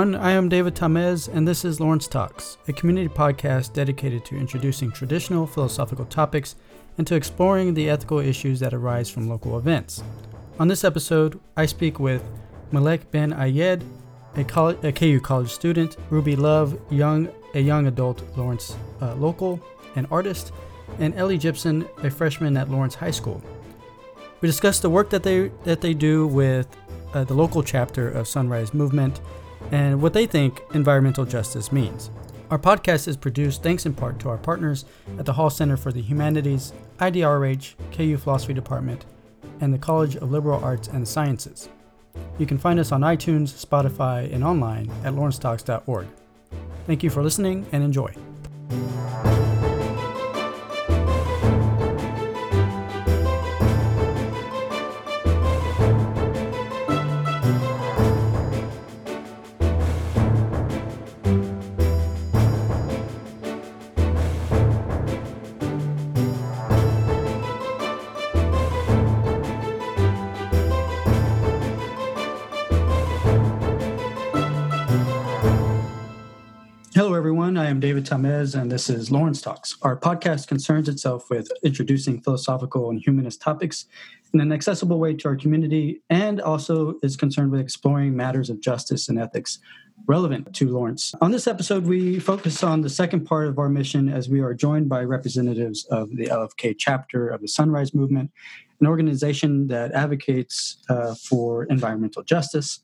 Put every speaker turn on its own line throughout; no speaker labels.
everyone. I am David Tamez, and this is Lawrence Talks, a community podcast dedicated to introducing traditional philosophical topics and to exploring the ethical issues that arise from local events. On this episode, I speak with Malek Ben Ayed, a, college, a KU college student, Ruby Love, young, a young adult Lawrence uh, local and artist, and Ellie Gibson, a freshman at Lawrence High School. We discuss the work that they that they do with uh, the local chapter of Sunrise Movement and what they think environmental justice means. Our podcast is produced thanks in part to our partners at the Hall Center for the Humanities, IDRH, KU Philosophy Department, and the College of Liberal Arts and Sciences. You can find us on iTunes, Spotify, and online at lawrencetalks.org. Thank you for listening and enjoy. David Tamez, and this is Lawrence Talks. Our podcast concerns itself with introducing philosophical and humanist topics in an accessible way to our community, and also is concerned with exploring matters of justice and ethics relevant to Lawrence. On this episode, we focus on the second part of our mission as we are joined by representatives of the LFK chapter of the Sunrise Movement, an organization that advocates uh, for environmental justice.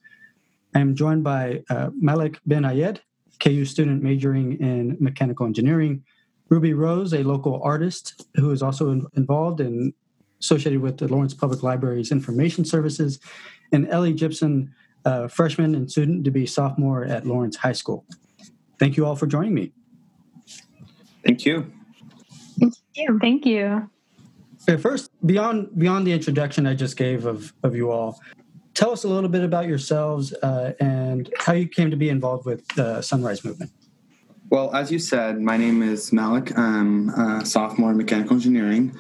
I am joined by uh, Malek Ben Ayed, KU student majoring in mechanical engineering. Ruby Rose, a local artist who is also in, involved and associated with the Lawrence Public Library's information services, and Ellie Gibson, a freshman and student to be sophomore at Lawrence High School. Thank you all for joining me.
Thank you.
Thank you. Thank you.
First, beyond beyond the introduction I just gave of of you all, tell us a little bit about yourselves uh, and how you came to be involved with the Sunrise Movement.
Well, as you said, my name is Malik. I'm a sophomore in mechanical engineering.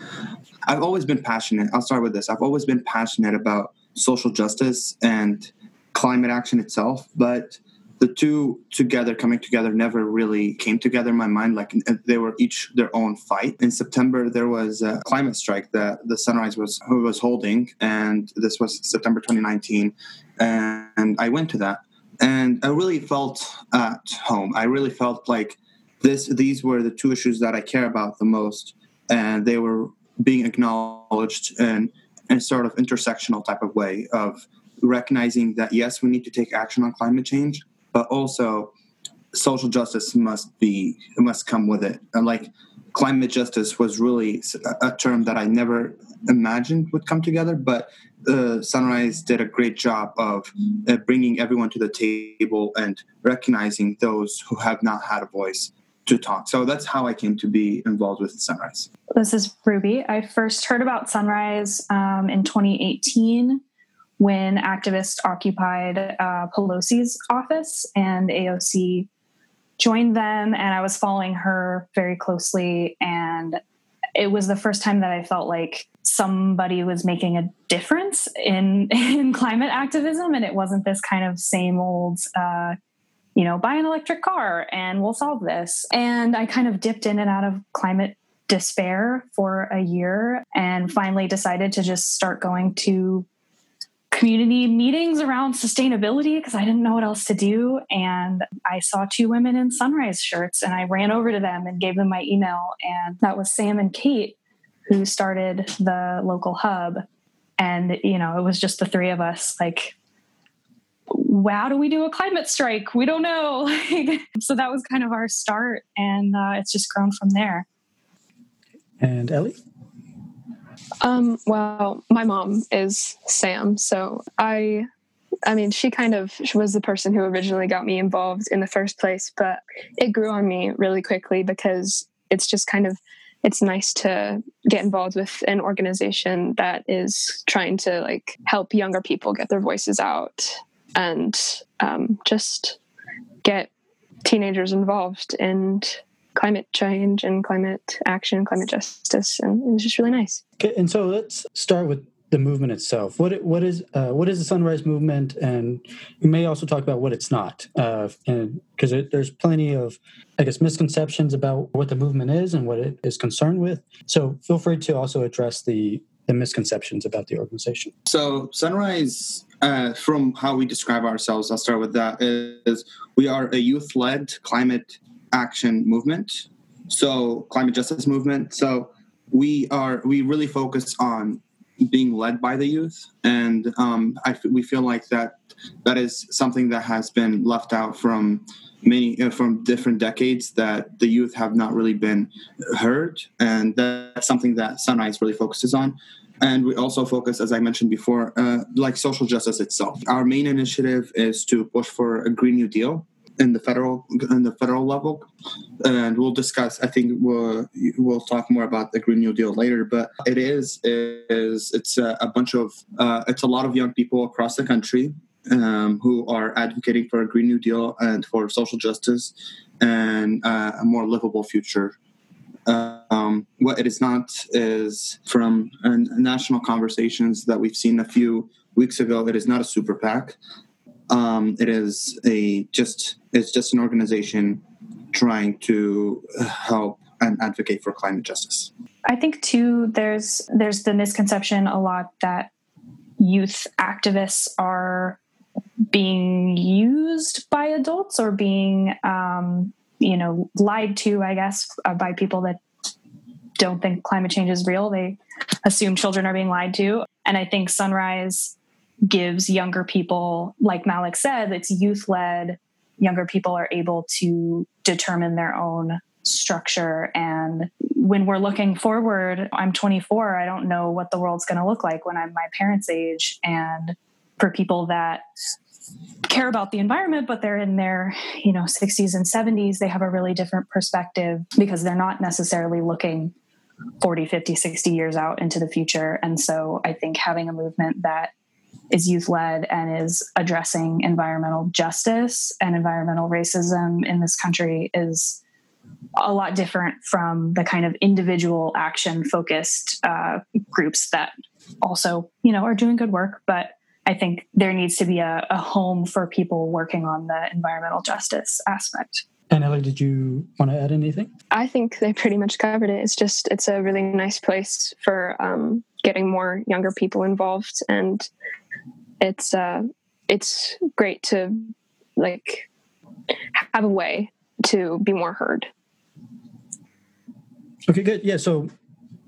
I've always been passionate. I'll start with this. I've always been passionate about social justice and climate action itself, but the two together coming together never really came together in my mind. Like uh, they were each their own fight. In september there was a climate strike that the sunrise was was holding and this was september 2019 and i went to that. And i really felt at home. I really felt like this these were the two issues that i care about the most and they were being acknowledged in, in a sort of intersectional type of way of recognizing that yes we need to take action on climate change but also social justice must be must come with it. And like climate justice was really a term that I never imagined would come together, but uh, Sunrise did a great job of uh, bringing everyone to the table and recognizing those who have not had a voice to talk. So that's how I came to be involved with Sunrise.
This is Ruby. I first heard about Sunrise um, in 2018 when activists occupied uh, Pelosi's office and AOC joined them, and I was following her very closely. And it was the first time that I felt like somebody was making a difference in, in climate activism, and it wasn't this kind of same old. Uh, you know, buy an electric car and we'll solve this. And I kind of dipped in and out of climate despair for a year and finally decided to just start going to community meetings around sustainability because I didn't know what else to do. And I saw two women in sunrise shirts and I ran over to them and gave them my email. And that was Sam and Kate who started the local hub. And, you know, it was just the three of us like, how do we do a climate strike? We don't know. so that was kind of our start. And uh, it's just grown from there.
And Ellie?
Um, well, my mom is Sam, so I I mean, she kind of she was the person who originally got me involved in the first place, but it grew on me really quickly because it's just kind of it's nice to get involved with an organization that is trying to like help younger people get their voices out and um, just get teenagers involved and climate change and climate action, climate justice, and it was just really nice.
Okay, and so let's start with the movement itself. What what is uh, what is the Sunrise Movement, and you may also talk about what it's not, uh, and because there's plenty of, I guess, misconceptions about what the movement is and what it is concerned with. So feel free to also address the the misconceptions about the organization.
So Sunrise, uh, from how we describe ourselves, I'll start with that. Is we are a youth-led climate action movement. So climate justice movement. So we are we really focus on being led by the youth, and um, I, we feel like that that is something that has been left out from many uh, from different decades that the youth have not really been heard, and that's something that Sunrise really focuses on. And we also focus, as I mentioned before, uh, like social justice itself. Our main initiative is to push for a Green New Deal, in the federal in the federal level, and we'll discuss. I think we'll we'll talk more about the Green New Deal later. But it is is it's a, a bunch of uh, it's a lot of young people across the country um, who are advocating for a Green New Deal and for social justice and uh, a more livable future. Um, what it is not is from uh, national conversations that we've seen a few weeks ago. It is not a super PAC. Um, it is a just it's just an organization trying to help and advocate for climate justice.
I think too there's there's the misconception a lot that youth activists are being used by adults or being um, you know lied to i guess uh, by people that don't think climate change is real they assume children are being lied to and i think sunrise gives younger people like malik said it's youth led younger people are able to determine their own structure. And when we're looking forward, I'm 24, I don't know what the world's going to look like when I'm my parents' age. And for people that care about the environment but they're in their you know 60s and 70s they have a really different perspective because they're not necessarily looking 40 50 60 years out into the future and so i think having a movement that is youth led and is addressing environmental justice and environmental racism in this country is a lot different from the kind of individual action focused uh, groups that also you know are doing good work. But i think there needs to be a, a home for people working on the environmental justice aspect
and Ellie, did you want to add anything?
I think they pretty much covered it. It's just it's a really nice place for um, getting more younger people involved, and it's uh, it's great to like have a way to be more heard.
Okay, good. Yeah, so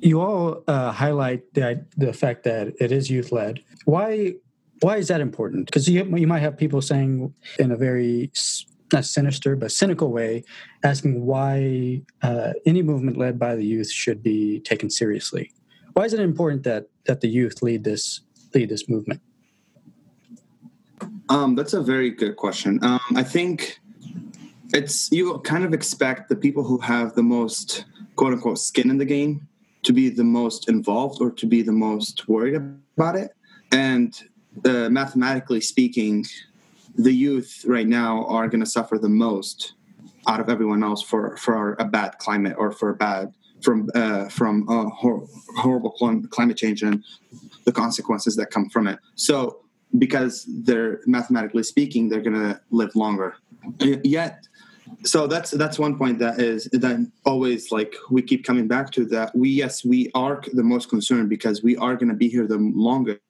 you all uh, highlight the the fact that it is youth led. Why why is that important? Because you you might have people saying in a very not sinister but cynical way, asking why uh, any movement led by the youth should be taken seriously. Why is it important that that the youth lead this lead this movement?
Um, that's a very good question. Um, I think it's you kind of expect the people who have the most quote unquote skin in the game to be the most involved or to be the most worried about it. And uh, mathematically speaking, the youth right now are going to suffer the most out of everyone else for for a bad climate or for bad from uh, from hor- horrible climate change and the consequences that come from it. So because they're mathematically speaking they're going to live longer yet so that's that's one point that is that always like we keep coming back to that we yes we are the most concerned because we are going to be here the longest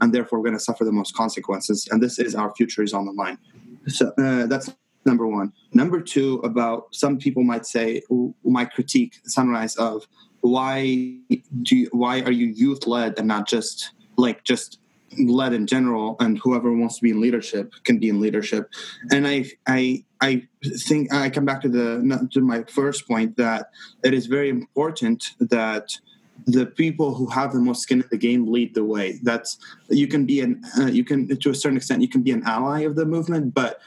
and therefore we're going to suffer the most consequences and this is our future is on the line. So uh, that's number one. Number two about some people might say might critique sunrise of why do you, why are you youth led and not just like just led in general and whoever wants to be in leadership can be in leadership. And i i i think i come back to the to my first point that it is very important that the people who have the most skin in the game lead the way that's you can be an uh, you can to a certain extent you can be an ally of the movement but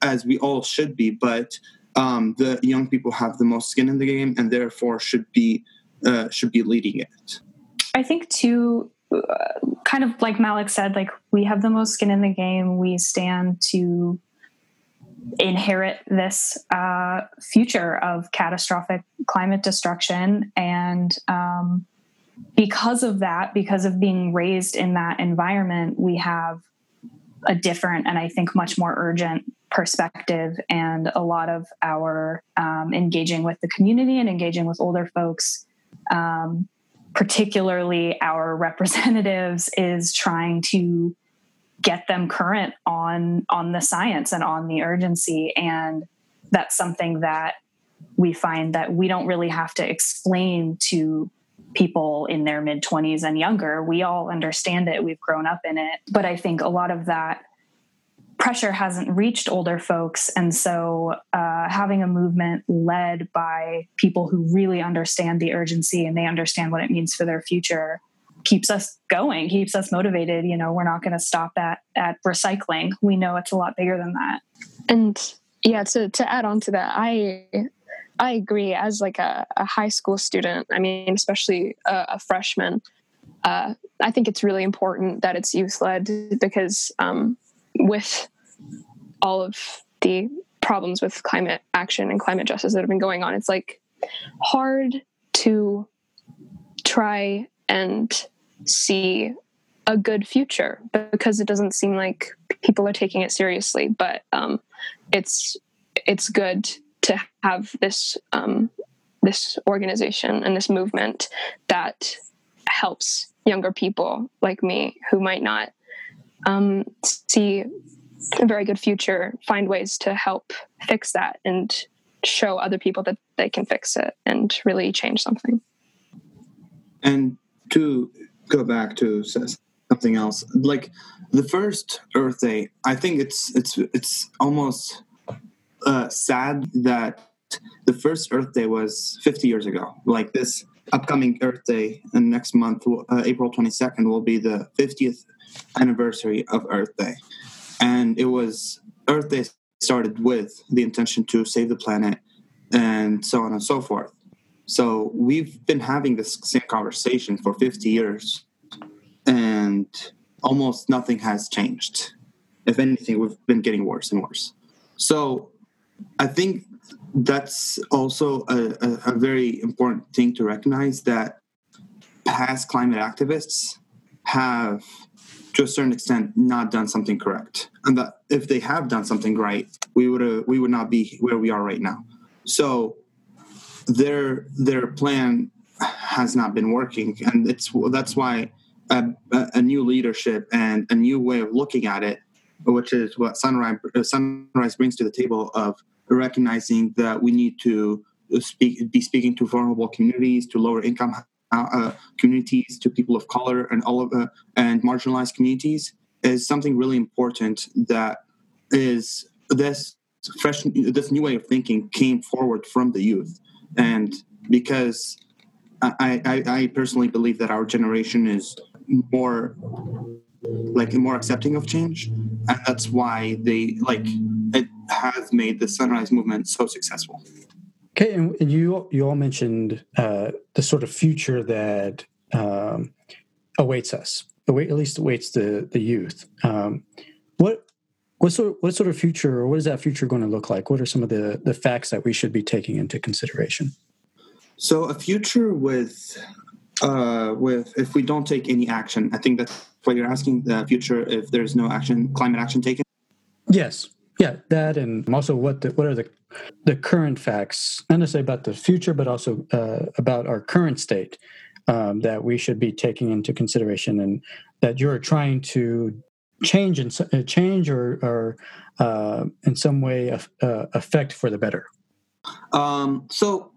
as we all should be but um, the young people have the most skin in the game and therefore should be uh, should be leading it
i think too kind of like Malik said, like we have the most skin in the game. We stand to inherit this uh, future of catastrophic climate destruction, and um, because of that, because of being raised in that environment, we have a different and I think much more urgent perspective. And a lot of our um, engaging with the community and engaging with older folks, um, particularly our representatives, is trying to get them current on on the science and on the urgency. And that's something that we find that we don't really have to explain to people in their mid 20s and younger. We all understand it, we've grown up in it. But I think a lot of that pressure hasn't reached older folks. And so uh, having a movement led by people who really understand the urgency and they understand what it means for their future keeps us going keeps us motivated you know we're not going to stop at at recycling we know it's a lot bigger than that
and yeah to to add on to that i I agree. As like a, a high school student, I mean, especially a, a freshman, uh, I think it's really important that it's youth led because um, with all of the problems with climate action and climate justice that have been going on, it's like hard to try and see a good future because it doesn't seem like people are taking it seriously. But um, it's it's good to have this um, this organization and this movement that helps younger people like me who might not um, see a very good future find ways to help fix that and show other people that they can fix it and really change something
and to go back to something else like the first earth day i think it's it's it's almost uh, sad that the first Earth Day was 50 years ago. Like this upcoming Earth Day and next month, uh, April 22nd, will be the 50th anniversary of Earth Day. And it was Earth Day started with the intention to save the planet and so on and so forth. So we've been having this same conversation for 50 years and almost nothing has changed. If anything, we've been getting worse and worse. So I think that's also a, a, a, very important thing to recognize that past climate activists have, to a certain extent, not done something correct, and that if they have done something right, we would we would not be where we are right now. So their their plan has not been working, and it's that's why a, a new leadership and a new way of looking at it, which is what Sunrise Sunrise brings to the table of recognizing that we need to speak, be speaking to vulnerable communities, to lower income uh, uh, communities, to people of color, and all of uh, and marginalized communities is something really important. That is this fresh, this new way of thinking came forward from the youth, and because I, I, I personally believe that our generation is more like more accepting of change and that's why they like it has made the sunrise movement so successful.
Okay and you you all mentioned uh, the sort of future that um, awaits us at least awaits the the youth. Um, what what sort what sort of future or what is that future going to look like? What are some of the the facts that we should be taking into consideration?
So a future with uh, with if we don't take any action i think that's what you're asking the future if there's no action climate action taken?
Yes. Yeah that and also what the, what are the the current facts not necessarily about the future but also uh, about our current state um, that we should be taking into consideration and that you're trying to change and uh, change or, or uh, in some way uh, affect for the better
um, so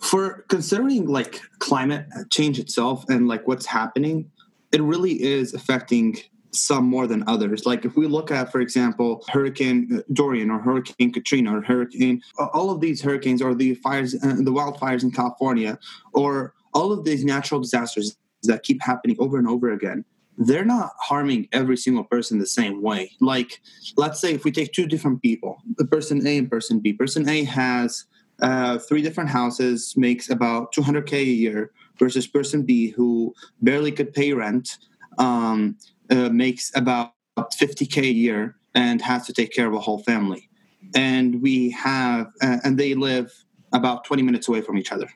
for considering like climate change itself and like what's happening it really is affecting some more than others. Like if we look at, for example, Hurricane Dorian or Hurricane Katrina or Hurricane, all of these hurricanes or the fires, uh, the wildfires in California, or all of these natural disasters that keep happening over and over again, they're not harming every single person the same way. Like, let's say if we take two different people, the person A and person B. Person A has uh, three different houses, makes about 200k a year versus person B who barely could pay rent, um, uh, makes about 50k a year and has to take care of a whole family. And we have, uh, and they live about 20 minutes away from each other.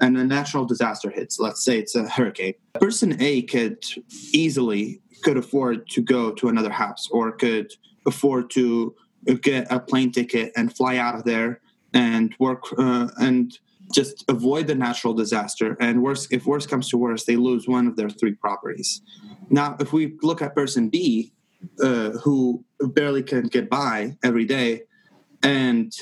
And a natural disaster hits, let's say it's a hurricane, person A could easily could afford to go to another house or could afford to get a plane ticket and fly out of there and work uh, and just avoid the natural disaster. And worse if worse comes to worse they lose one of their three properties. Now if we look at person b uh, who barely can get by every day and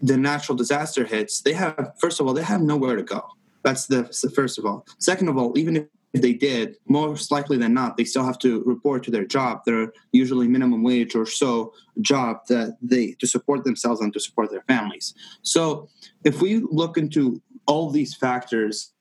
the natural disaster hits they have first of all they have nowhere to go that's the first of all second of all even if they did, most likely than not, they still have to report to their job, their usually minimum wage or so job that they to support themselves and to support their families. So, if we look into all these factors,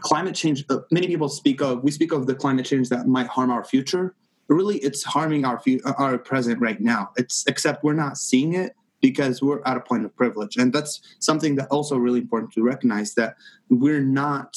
climate change. Uh, many people speak of we speak of the climate change that might harm our future. Really, it's harming our our present right now. It's except we're not seeing it because we're at a point of privilege, and that's something that also really important to recognize that we're not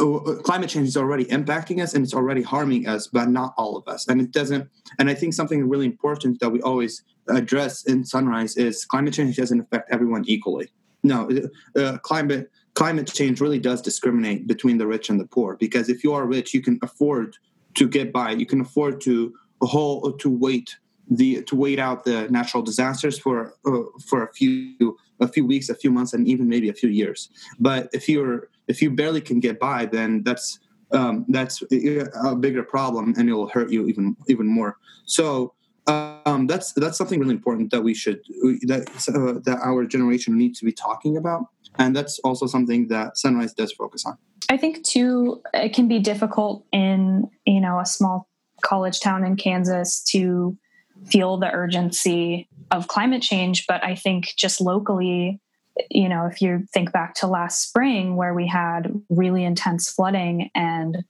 Oh, uh, climate change is already impacting us and it's already harming us, but not all of us. And it doesn't. And I think something really important that we always address in Sunrise is climate change doesn't affect everyone equally. No, uh, climate climate change really does discriminate between the rich and the poor because if you are rich, you can afford to get by. You can afford to whole to wait the to wait out the natural disasters for uh, for a few a few weeks, a few months, and even maybe a few years. But if you're if you barely can get by, then that's um, that's a bigger problem, and it'll hurt you even even more. So um, that's that's something really important that we should that uh, that our generation needs to be talking about, and that's also something that Sunrise does focus on.
I think too, it can be difficult in you know a small college town in Kansas to feel the urgency of climate change. But I think just locally, you know, if you think back to last spring where we had really intense flooding and,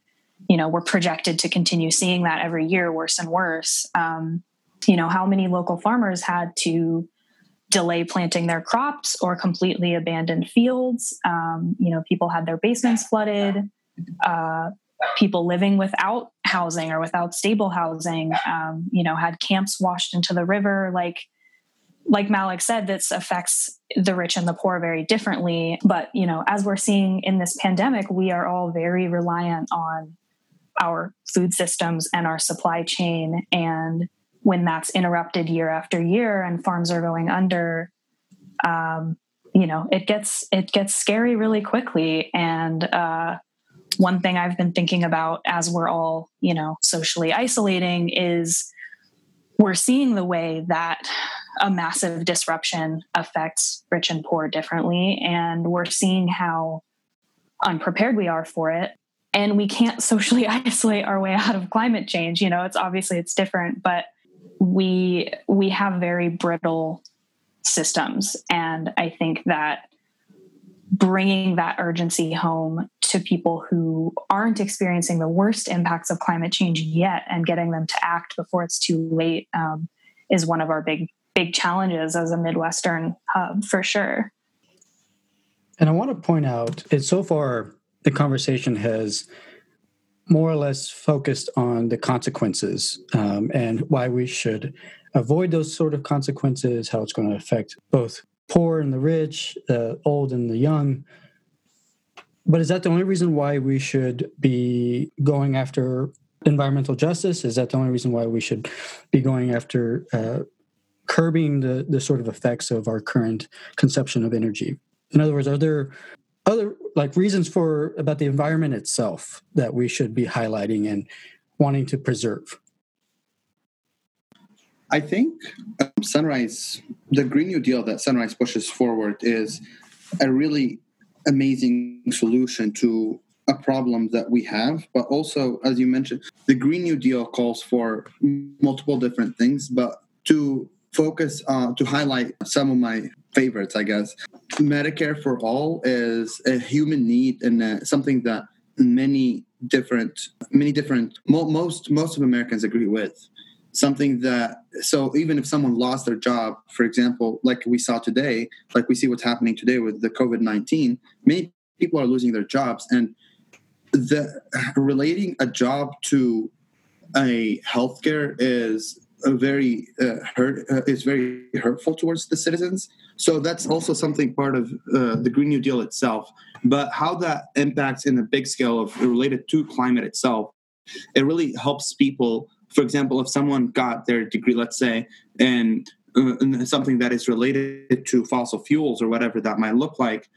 you know, we're projected to continue seeing that every year worse and worse. Um, you know, how many local farmers had to delay planting their crops or completely abandon fields. Um, you know, people had their basements flooded. Uh, people living without housing or without stable housing um, you know had camps washed into the river like like malik said this affects the rich and the poor very differently. But you know as we're seeing in this pandemic we are all very reliant on our food systems and our supply chain. And when that's interrupted year after year and farms are going under um, you know it gets it gets scary really quickly. And uh, one thing I've been thinking about as we're all, you know, socially isolating is we're seeing the way that a massive disruption affects rich and poor differently. And we're seeing how unprepared we are for it. And we can't socially isolate our way out of climate change. You know, it's obviously it's different, but we we have very brittle systems. And I think that bringing that urgency home to people who aren't experiencing the worst impacts of climate change yet and getting them to act before it's too late um, is one of our big big challenges as a midwestern hub for sure.
And i want to point out that so far the conversation has more or less focused on the consequences um, and why we should avoid those sort of consequences how it's going to affect both poor and the rich, the old and the young. But is that the only reason why we should be going after environmental justice? Is that the only reason why we should be going after uh, curbing the, the sort of effects of our current conception of energy? In other words, are there other like reasons for about the environment itself that we should be highlighting and wanting to preserve?
I think um, Sunrise, the Green New Deal that Sunrise pushes forward is a really amazing solution to a problem that we have. But also, as you mentioned, the Green New Deal calls for multiple different things, but to focus uh, to highlight some of my favorites, I guess. Medicare for all is a human need and uh, something that many different, many different, most most of Americans agree with something that so even if someone lost their job for example like we saw today like we see what's happening today with the covid-19 many people are losing their jobs and the relating a job to a healthcare is a very uh, hurt uh, is very hurtful towards the citizens. So that's also something part of uh, the Green New Deal itself. But how that impacts in a big scale of related to climate itself, it really helps people. For example, if someone got their degree, let's say, in, in something that is related to fossil fuels or whatever that might look like,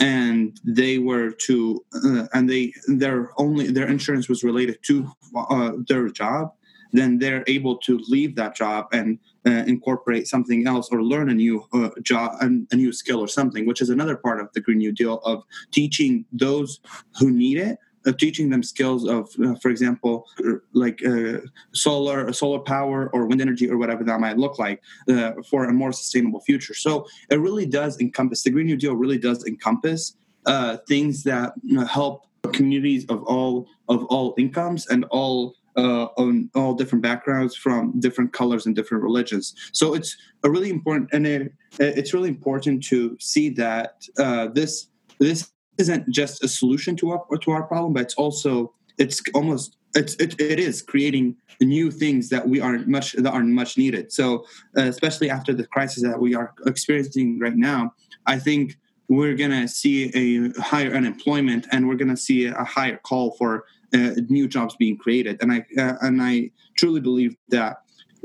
and they were to uh, and they their only their insurance was related to uh, their job then they're able to leave that job and uh, incorporate something else or learn a new uh, job a new skill or something which is another part of the green new deal of teaching those who need it uh, teaching them skills of, uh, for example, like uh, solar, solar power, or wind energy, or whatever that might look like, uh, for a more sustainable future. So it really does encompass the Green New Deal. Really does encompass uh, things that help communities of all of all incomes and all uh, on all different backgrounds from different colors and different religions. So it's a really important, and it, it's really important to see that uh, this this isn't just a solution to our to our problem, but it's also it's almost it's it, it is creating new things that we aren't much that aren't much needed. So uh, especially after the crisis that we are experiencing right now, I think we're to see a higher unemployment and we're to see a higher call for uh, new jobs being created. And I uh, and I truly believe that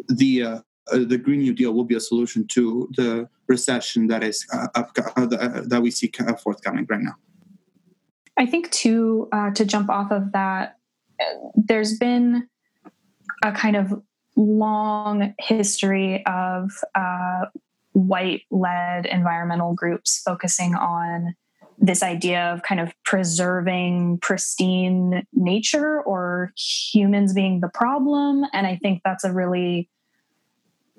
the uh, uh the Green New Deal will be a solution to the recession that is uh, up, that we see forthcoming right now.
I think too to jump off of that, there's been a kind of long history of white led environmental groups focusing on this idea of kind of preserving pristine nature or humans being the problem. And I think that's a really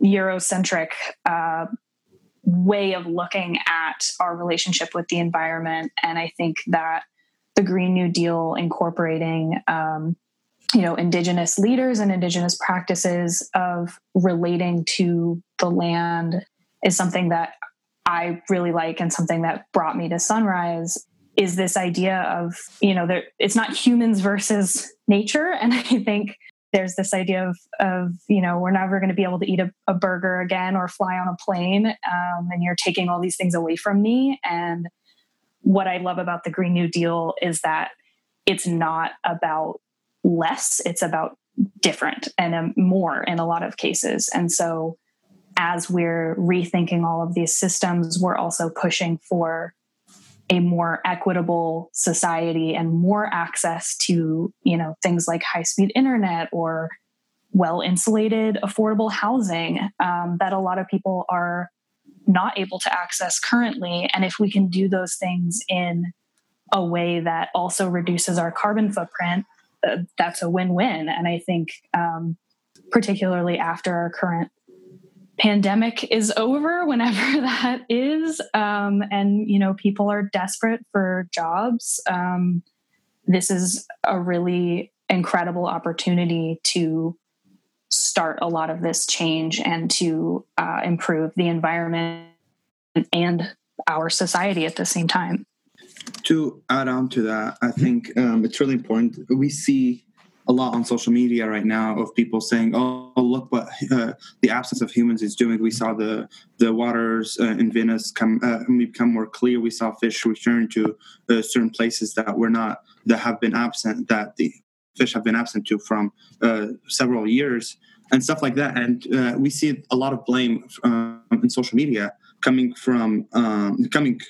Eurocentric uh, way of looking at our relationship with the environment. And I think that the Green New Deal incorporating, um, you know, indigenous leaders and indigenous practices of relating to the land is something that I really like and something that brought me to Sunrise is this idea of, you know, there, it's not humans versus nature. And I think there's this idea of, of you know, we're never going to be able to eat a, a, burger again or fly on a plane. Um, and you're taking all these things away from me. And what I love about the Green New Deal is that it's not about less, it's about different and um, more in a lot of cases. And so as we're rethinking all of these systems, we're also pushing for a more equitable society and more access to, you know, things like high-speed internet or well-insulated, affordable housing um, that a lot of people are not able to access currently. And if we can do those things in a way that also reduces our carbon footprint, uh, that's a win-win. And I think, um, particularly after our current pandemic is over whenever that is um, and you know people are desperate for jobs um, this is a really incredible opportunity to start a lot of this change and to uh, improve the environment and our society at the same time
to add on to that i think um, it's really important we see a lot on social media right now of people saying, "Oh, look what uh, the absence of humans is doing." We saw the the waters uh, in Venice come uh, become more clear. We saw fish return to uh, certain places that were not that have been absent that the fish have been absent to from uh, several years and stuff like that. And uh, we see a lot of blame um, in social media coming from um, coming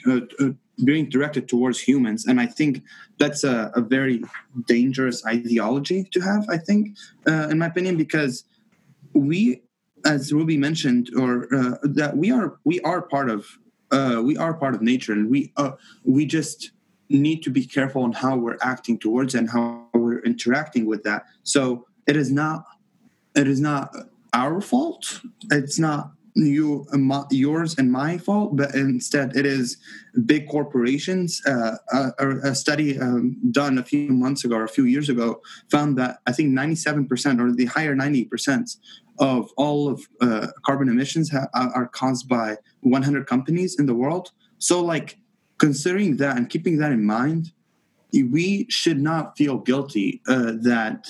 being directed towards humans and i think that's a, a very dangerous ideology to have i think uh, in my opinion because we as ruby mentioned or uh, that we are we are part of uh, we are part of nature and we uh, we just need to be careful on how we're acting towards and how we're interacting with that so it is not it is not our fault it's not you my, yours and my fault, but instead it is big corporations. Uh, a, a, study um, done a few months ago or a few years ago found that I think 97% or the higher 90% of all of uh, carbon emissions ha- are caused by 100 companies in the world. So, like considering that and keeping that in mind, we should not feel guilty uh, that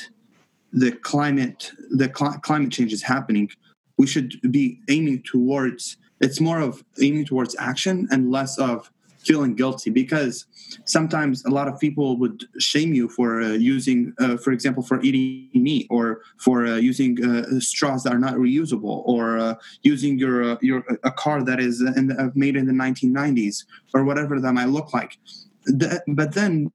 the climate the cl- climate change is happening, we should be aiming towards. It's more of aiming towards action and less of feeling guilty because sometimes a lot of people would shame you for uh, using, uh, for example, for eating meat or for uh, using uh, straws that are not reusable or uh, using your uh, your a car that is in the, made in the 1990s or whatever that might look like. The, but then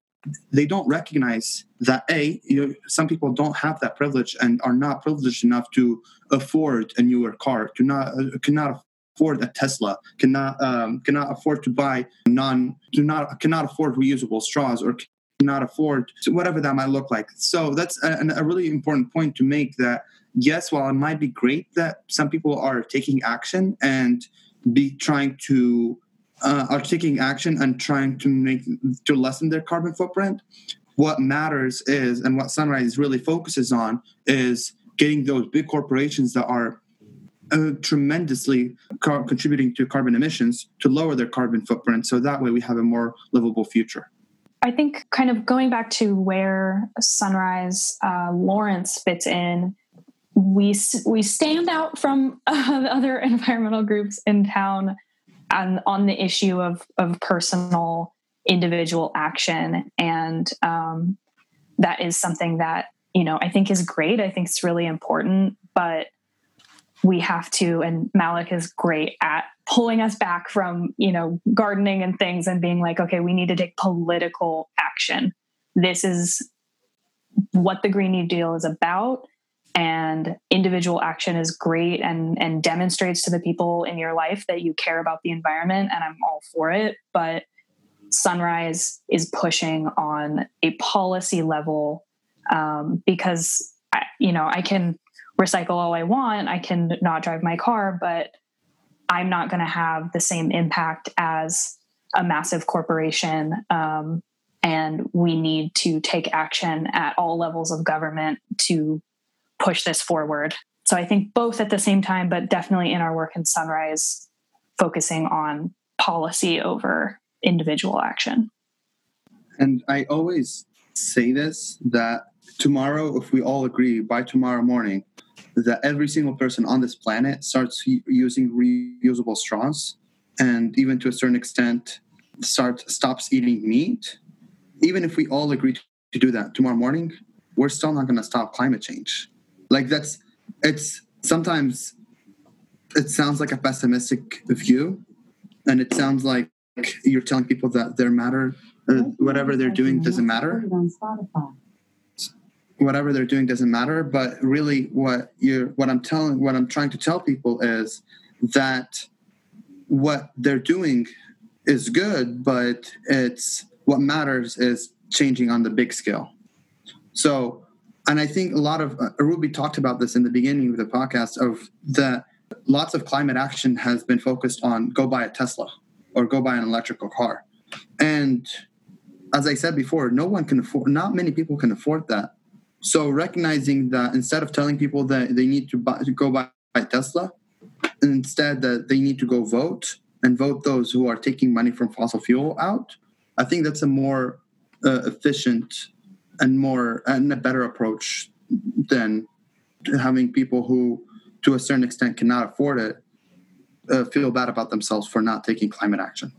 they don't recognize that a you know, some people don't have that privilege and are not privileged enough to afford a newer car to not cannot afford a Tesla, cannot um, cannot afford to buy non, do not cannot afford reusable straws, or cannot afford whatever that might look like. So that's a, a really important point to make. That yes, while it might be great that some people are taking action and be trying to uh, are taking action and trying to make to lessen their carbon footprint. What matters is, and what Sunrise really focuses on, is getting those big corporations that are uh, tremendously car- contributing to carbon emissions to lower their carbon footprint. So that way we have a more livable future.
I think, kind of going back to where Sunrise uh, Lawrence fits in, we we stand out from uh, other environmental groups in town on, on the issue of of personal individual action, and um, that is something that you know I think is great. I think it's really important, but we have to and malik is great at pulling us back from you know gardening and things and being like okay we need to take political action. This is what the green new deal is about and individual action is great and and demonstrates to the people in your life that you care about the environment and i'm all for it but sunrise is pushing on a policy level um, because I, you know i can recycle all I want. I can not drive my car, but I'm not going to have the same impact as a massive corporation. Um, and we need to take action at all levels of government to push this forward. So I think both at the same time, but definitely in our work in Sunrise, focusing on policy over individual action.
And I always say this that tomorrow, if we all agree by tomorrow morning, that every single person on this planet starts using reusable straws and even to a certain extent start stops eating meat even if we all agree to do that tomorrow morning we're still not going to stop climate change like that's it's sometimes it sounds like a pessimistic view and it sounds like you're telling people that their matter uh, whatever they're doing doesn't matter. whatever they're doing doesn't matter but really what you're what i'm telling what i'm trying to tell people is that what they're doing is good but it's what matters is changing on the big scale. So and i think a lot of uh, ruby talked about this in the beginning of the podcast of that lots of climate action has been focused on go buy a tesla or go buy an electrical car. And as i said before no one can afford not many people can afford that. So recognizing that instead of telling people that they need to, buy, to go buy Tesla, instead that they need to go vote and vote those who are taking money from fossil fuel out, I think that's a more uh, efficient and more and a better approach than having people who, to a certain extent, cannot afford it uh, feel bad about themselves for not taking climate action.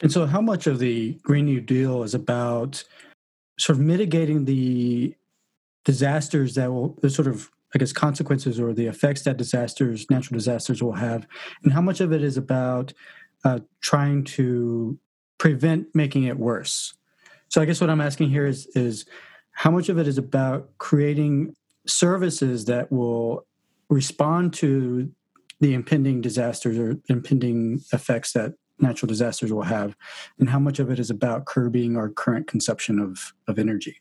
And so, how much of the Green New Deal is about sort of mitigating the disasters that will the sort of I guess consequences or the effects that disasters, natural disasters, will have, and how much of it is about uh, trying to prevent making it worse. So I guess what I'm asking here is is how much of it is about creating services that will respond to the impending disasters or impending effects that natural disasters will have, and how much of it is about curbing our current consumption of, of energy.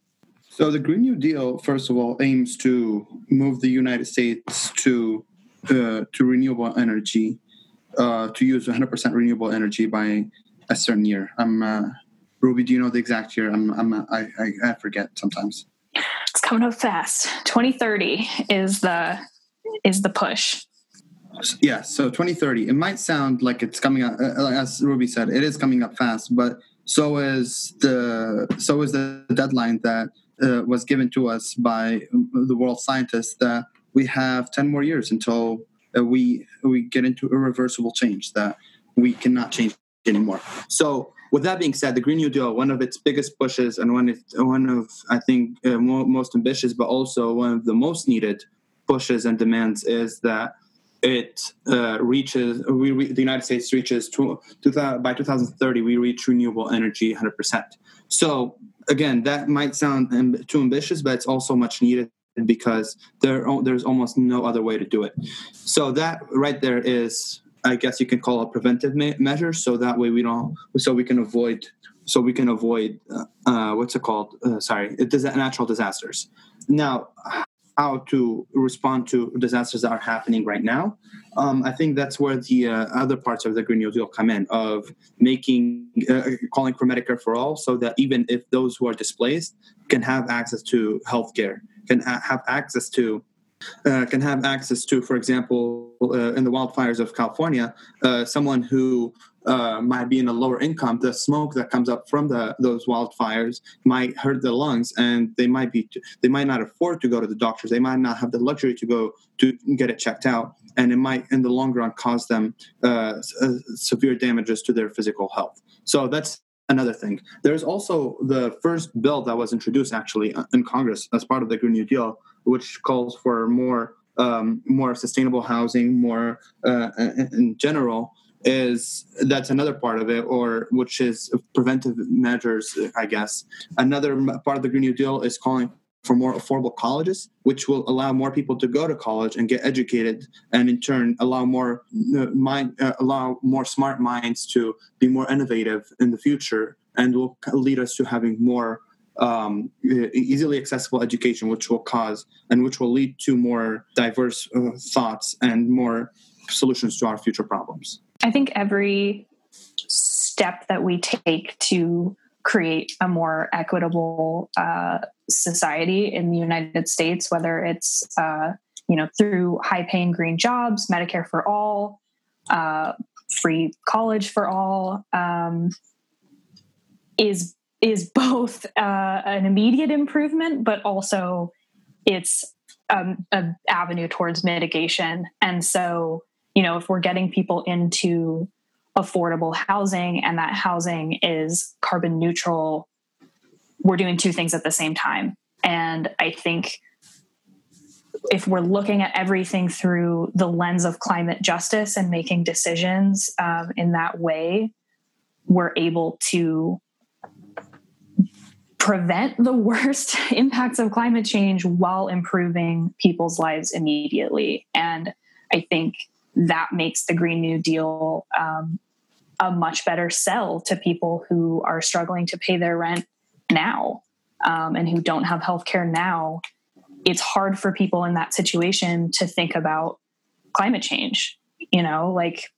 So the Green New Deal, first of all, aims to move the United States to uh, to renewable energy, uh, to use 100% renewable energy by a certain year. I'm uh, Ruby. Do you know the exact year? I'm, I'm I, I, I forget sometimes.
It's coming up fast. 2030 is the is the push.
Yeah, so 2030. It might sound like it's coming up, uh, as Ruby said, it is coming up fast, but so is the so is the deadline that uh, was given to us by the world scientists that we have 10 more years until uh, we we get into irreversible change that we cannot change anymore. So, with that being said, the Green New Deal, one of its biggest pushes and one, of, one of, I think, uh, most ambitious, but also one of the most needed pushes and demands is that it uh, reaches, we, re, the United States reaches, to, to, by 2030, we reach renewable energy 100%. So, again, that might sound too ambitious, but it's also much needed because there, there's almost no other way to do it. So, that right there is I guess you can call it preventive me-. So that way we don't, so we can avoid, so we can avoid, uh, uh what's it called? Uh, sorry, it does natural disasters. Now, how to respond to disasters that are happening right now? Um, I think that's where the uh, other parts of the Green New Deal come in of making, uh, calling for Medicare for all, so that even if those who are displaced can have access to healthcare, can ha- have access to uh, can have access to, for example, uh, in the wildfires of California, uh, someone who uh, might be in a lower income, the smoke that comes up from the, those wildfires might hurt their lungs, and they might be they might not afford to go to the doctors. They might not have the luxury to go to get it checked out, and it might, in the long run, cause them uh, uh, severe damages to their physical health. So that's another thing. There's also the first bill that was introduced actually in Congress as part of the Green New Deal which calls for more um, more sustainable housing, more uh, in general, is that's another part of it, or which is preventive measures, I guess. Another part of the Green New Deal is calling for more affordable colleges, which will allow more people to go to college and get educated, and in turn allow more uh, mind, uh, allow more smart minds to be more innovative in the future, and will lead us to having more um, easily accessible education, which will cause and which will lead to more diverse uh, thoughts and more solutions to our future problems.
I think every step that we take to create a more equitable uh, society in the United States, whether it's uh, you know through high-paying green jobs, Medicare for all, uh, free college for all, um, is is both uh, an immediate improvement, but also it's um, an avenue towards mitigation. And so, you know, if we're getting people into affordable housing and that housing is carbon neutral, we're doing two things at the same time. And I think if we're looking at everything through the lens of climate justice and making decisions um, in that way, we're able to prevent the worst impacts of climate change while improving people's lives immediately. And I think that makes the Green New Deal um, a much better sell to people who are struggling to pay their rent now um, and who don't have health care now. It's hard for people in that situation to think about climate change. You know, like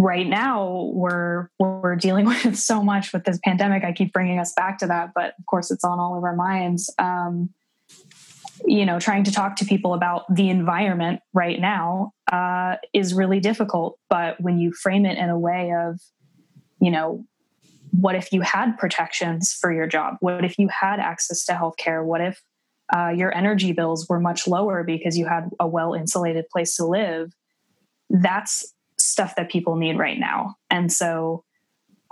right now we're we're dealing with so much with this pandemic. I keep bringing us back to that but of course it's on all of our minds. Um, you know trying to talk to people about the environment right now uh, is really difficult. But when you frame it in a way of you know what if you had protections for your job? What if you had access to healthcare? What if uh, your energy bills were much lower because you had a well insulated place to live? That's stuff that people need right now. And so,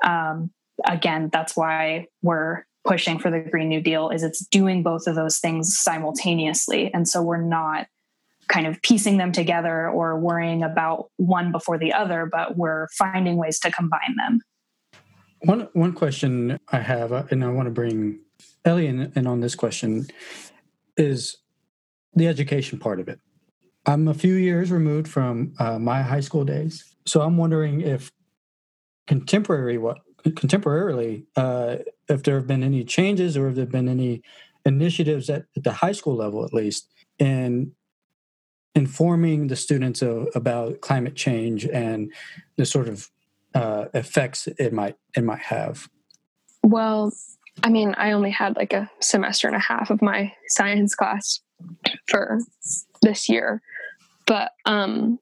um, again, that's why we're pushing for the Green New Deal is it's doing both of those things simultaneously. And so we're not kind of piecing them together or worrying about one before the other, but we're finding ways to combine them.
One one question I have, uh, and I want to bring Ellie in, in on this question, is the education part of it. I'm a few years removed from uh, my high school days, so I'm wondering if contemporary what contemporarily uh, if there have been any changes or if there have been any initiatives at, at the high school level at least in informing the students of, about climate change and the sort of uh, effects it might it might have.
Well, I mean, I only had like a semester and a half of my science class for this year, but um,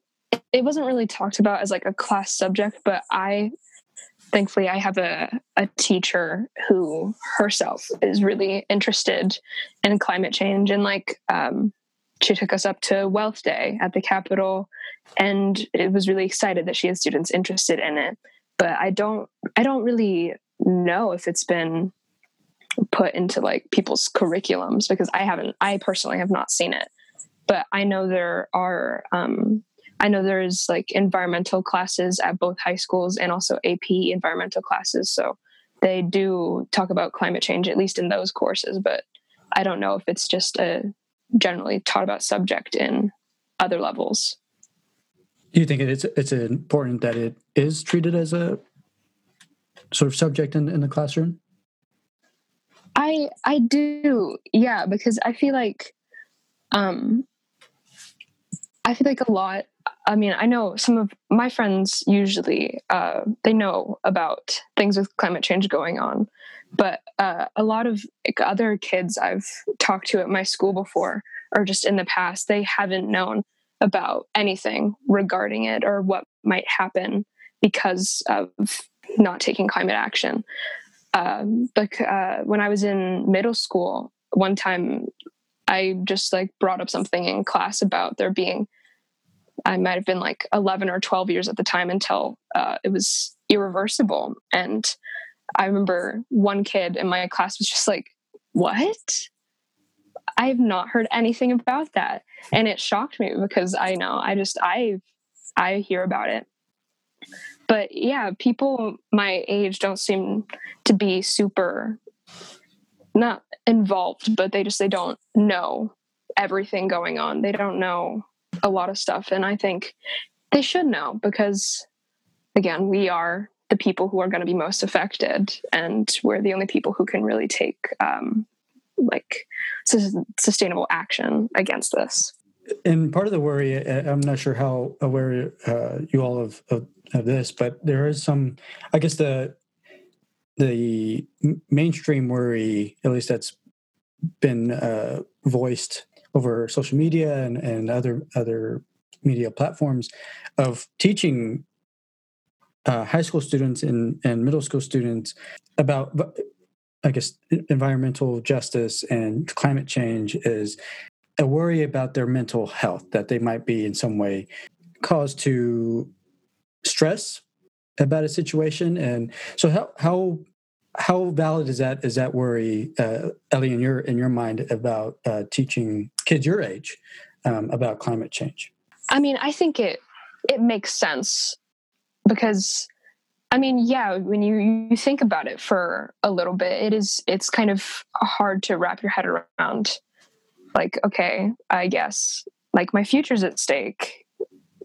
it wasn't really talked about as like a class subject. But I thankfully I have a, a teacher who herself is really interested in climate change and like um, she took us up to Wealth Day at the Capitol and it was really excited that she had students interested in it. But I don't I don't really know if it's been put into like people's curriculums because I haven't I personally have not seen it. But I know there are um, I know there's like environmental classes at both high schools and also AP environmental classes. So they do talk about climate change, at least in those courses, but I don't know if it's just a generally taught about subject in other levels.
Do you think it's it's important that it is treated as a sort of subject in, in the classroom?
I I do, yeah, because I feel like um I feel like a lot I mean, I know some of my friends usually uh, they know about things with climate change going on, but uh, a lot of like, other kids I've talked to at my school before, or just in the past, they haven't known about anything regarding it or what might happen because of not taking climate action. Um, uh, when I was in middle school, one time I just like brought up something in class about there being I might have been like 11 or 12 years at the time until uh, it was irreversible. And I remember one kid in my class was just like, What? I have not heard anything about that. And it shocked me because I know I just, I, I hear about it. But yeah, people my age don't seem to be super not involved, but they just, they don't know everything going on. They don't know a lot of stuff. And I think they should know because, again, we are the people who are going to be most affected, and we're the only people who can really take um, like sustainable action against this.
And part of the worry, I'm not sure how aware uh, you all of, of, of this, but there is some, I guess the the mainstream worry, at least that's been uh, voiced over social media and, and other other media platforms of teaching uh, high school students and, and middle school students about i guess environmental justice and climate change is a worry about their mental health that they might be in some way caused to stress about a situation. And so how how how valid is that is that worry, uh, Ellie, in your in your mind about uh, teaching kids your age um, about climate change?
I mean, I think it it makes sense because I mean, yeah, when you you think about it for a little bit, it is it's kind of hard to wrap your head around. Like, okay, I guess like my future's at stake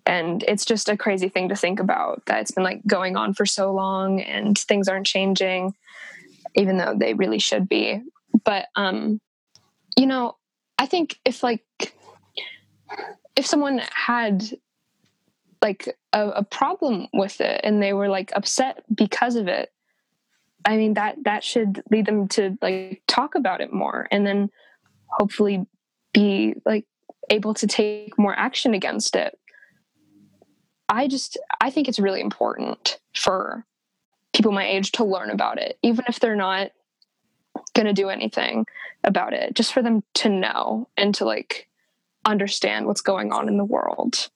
and it's just a crazy thing to think about that it's been like going on for so long and things aren't changing even though they really should be. But um you know i think if like if someone had like a, a problem with it and they were like upset because of it i mean that that should lead them to like talk about it more and then hopefully be like able to take more action against it. I just I think it's really important for people my age to learn about it, even if they're not going to do anything about it, just for them to know and to like understand what's going on in the world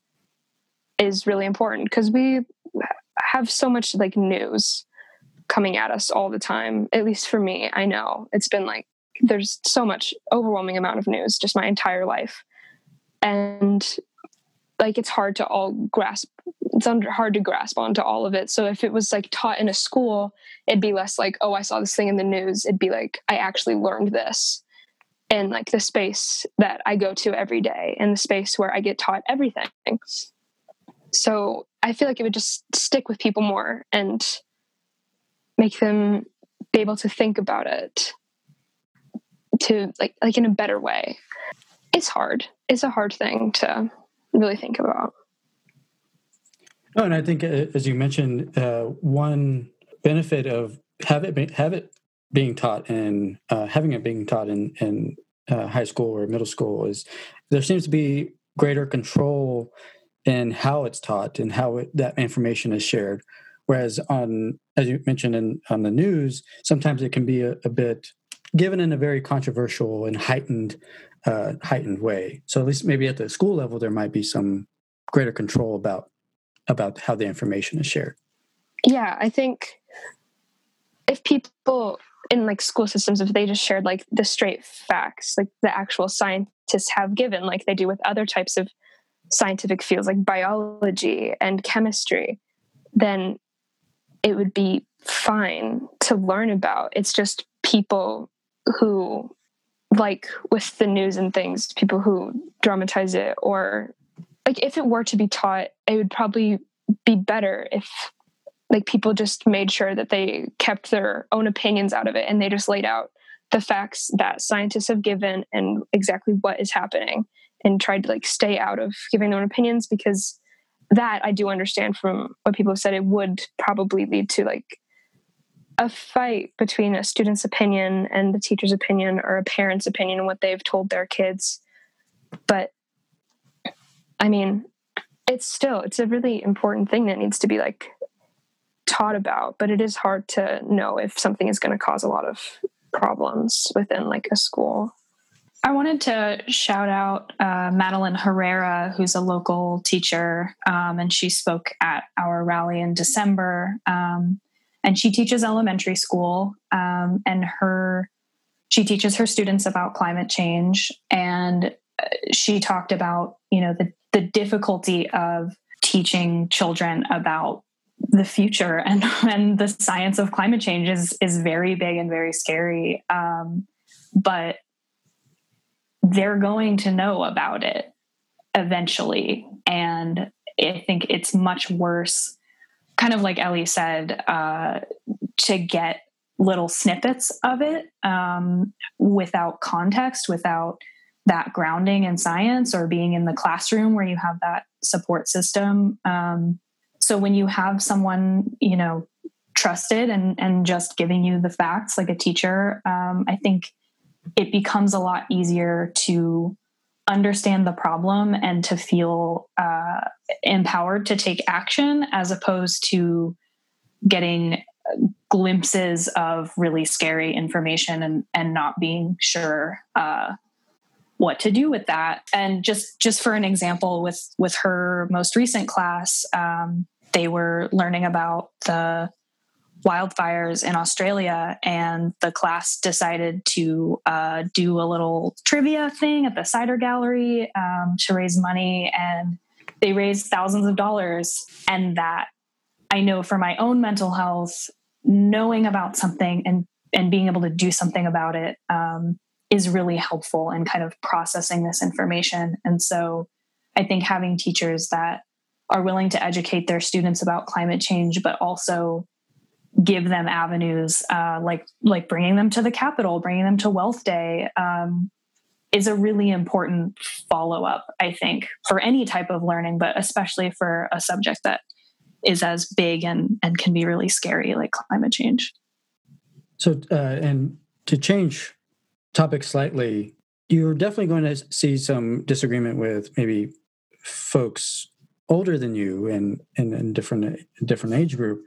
is really important because we have so much like news coming at us all the time. At least for me, I know it's been like there's so much overwhelming amount of news just my entire life. And like it's hard to all grasp it's hard to grasp onto all of it. So if it was like taught in a school it'd be less like oh i saw this thing in the news. It'd be like i actually learned this in like the space that i go to every day in the space where i get taught everything. So i feel like it would just stick with people more and make them be able to think about it to like like in a better way. It's hard. It's a hard thing to really think about.
Oh, and I think uh, as you mentioned, uh, one benefit of have it be, have it being taught and uh, having it being taught in in uh, high school or middle school is there seems to be greater control in how it's taught and how it, that information is shared. Whereas on, as you mentioned in, on the news, sometimes it can be a, a bit given in a very controversial and heightened, uh, heightened way. So at least maybe at the school level, there might be some greater control about about how the information is shared.
Yeah, I think if people in like school systems, if they just shared like the straight facts, like the actual scientists have given, like they do with other types of scientific fields like biology and chemistry, then it would be fine to learn about. It's just people who, like with the news and things, people who dramatize it, or like if it were to be taught, it would probably be better if like people just made sure that they kept their own opinions out of it and they just laid out the facts that scientists have given and exactly what is happening and tried to like stay out of giving their own opinions because that I do understand from what people have said it would probably lead to like a fight between a student's opinion and the teacher's opinion or a parent's opinion and what they've told their kids. But I mean it's still it's a really important thing that needs to be like taught about but it is hard to know if something is going to cause a lot of problems within like a school
I wanted to shout out uh, Madeline Herrera, who's a local teacher, um, and she spoke at our rally in December. Um, and she teaches elementary school, um, and her she teaches her students about climate change. And uh, she talked about you know the the difficulty of teaching children about the future and and the science of climate change is is very big and very scary. Um, but they're going to know about it eventually. And i think it's much worse kind of like ellie said uh, to get little snippets of it um, without context without that grounding in science or being in the classroom where you have that support system. Um, so when you have someone you know trusted and and just giving you the facts like a teacher um, i think it becomes a lot easier to understand the problem and to feel uh, empowered to take action as opposed to getting glimpses of really scary information and, and not being sure uh, what to do with that and just just for an example with with her most recent class um, they were learning about the wildfires in Australia, and the class decided to uh, do a little trivia thing at the cider gallery um, to raise money, and they raised thousands of dollars. And that I know for my own mental health, knowing about something and and being able to do something about it um, is really helpful in kind of processing this information. And so, I think having teachers that are willing to educate their students about climate change, but also give them avenues uh, like like bringing them to the Capitol, bringing them to Wealth Day um, is a really important follow up. I think for any type of learning, but especially for a subject that is as big and and can be really scary like climate change.
So uh, and to change topic slightly, you're definitely going to see some disagreement with maybe folks older than you and in, different different age group.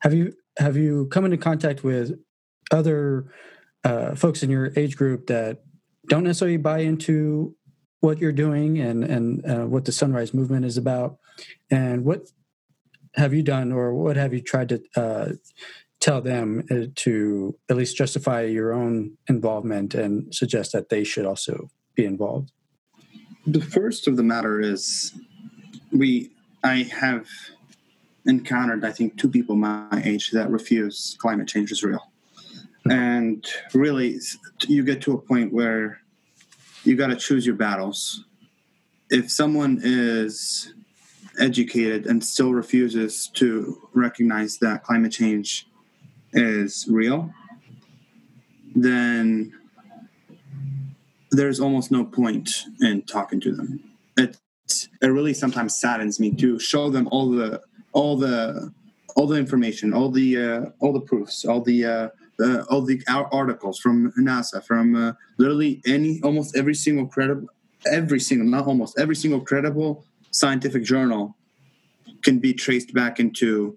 Have you have you come into contact with other uh, folks in your age group that don't necessarily buy into what you're doing and and uh, what the sunrise movement is about and what have you done or what have you tried to uh, tell them uh, to at least justify your own involvement and suggest that they should also be involved
the first of the matter is we i have encountered, I think, two people my age that refuse climate change is real. And really, you get to a point where you got to choose your battles. If someone is educated and still refuses to recognize that climate change is real, then there's almost no point in talking to them. It it really sometimes saddens me to show them all the all the all the information, all the uh, all the proofs, all the uh, uh, all the articles from NASA, from uh, literally any almost every single credible, every single not almost every single credible scientific journal can be traced back into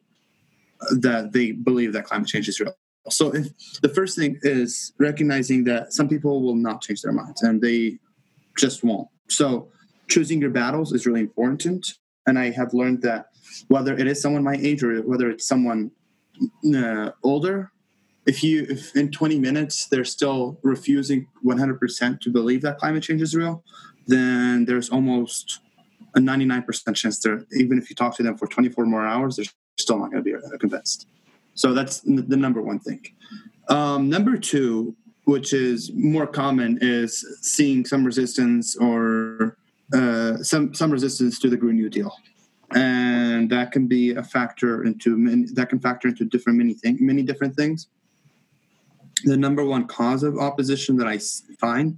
that they believe that climate change is real. So if the first thing is recognizing that some people will not change their minds and they just won't. So choosing your battles is really important. And I have learned that whether it is someone my age or whether it's someone uh, older, if you if in 20 minutes they're still refusing 100% to believe that climate change is real, then there's almost a 99% chance that even if you talk to them for 24 more hours, they're still not going to be uh, convinced. So that's the number one thing. Um, number two, which is more common, is seeing some resistance or uh, some some resistance to the Green New Deal, and that can be a factor into many, that can factor into different many thing many different things. The number one cause of opposition that I find,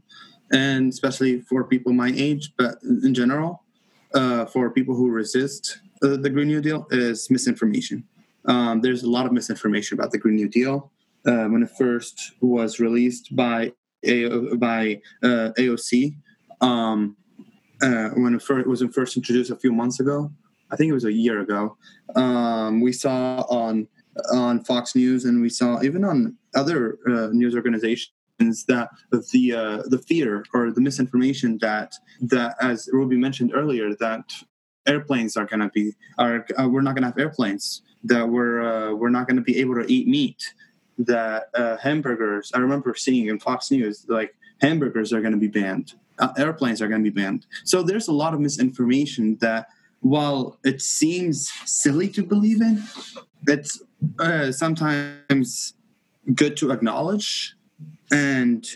and especially for people my age, but in general, uh, for people who resist uh, the Green New Deal, is misinformation um, there's a lot of misinformation about the Green New Deal. Uh, when it first was released by a- by uh, AOC, um, uh, when it, it was first introduced a few months ago, I think it was a year ago. Um, we saw on on Fox News and we saw even on other uh, news organizations that the uh, the fear or the misinformation that that as Ruby mentioned earlier that airplanes are to be are uh, we're not to have airplanes that we're uh, we're not to be able to eat meat that uh, hamburgers i remember seeing in fox news like hamburgers are to be banned. Uh, airplanes are to be banned. So there's a lot of misinformation that while it seems silly to believe in it's uh, sometimes good to acknowledge and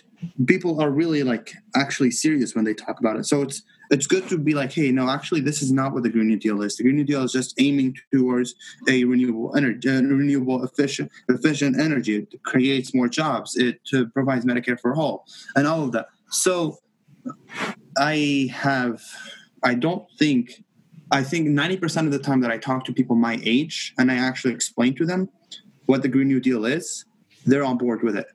people are really like actually serious when they talk about it. So it's it's good to be like, hey, no, actually, this is not what the Green New Deal is. The Green New Deal is just aiming towards a renewable energy, renewable efficient, efficient energy. It creates more jobs. It uh, provides Medicare for all, and all of that. So, I have, I don't think, I think ninety percent of the time that I talk to people my age and I actually explain to them what the Green New Deal is, they're on board with it.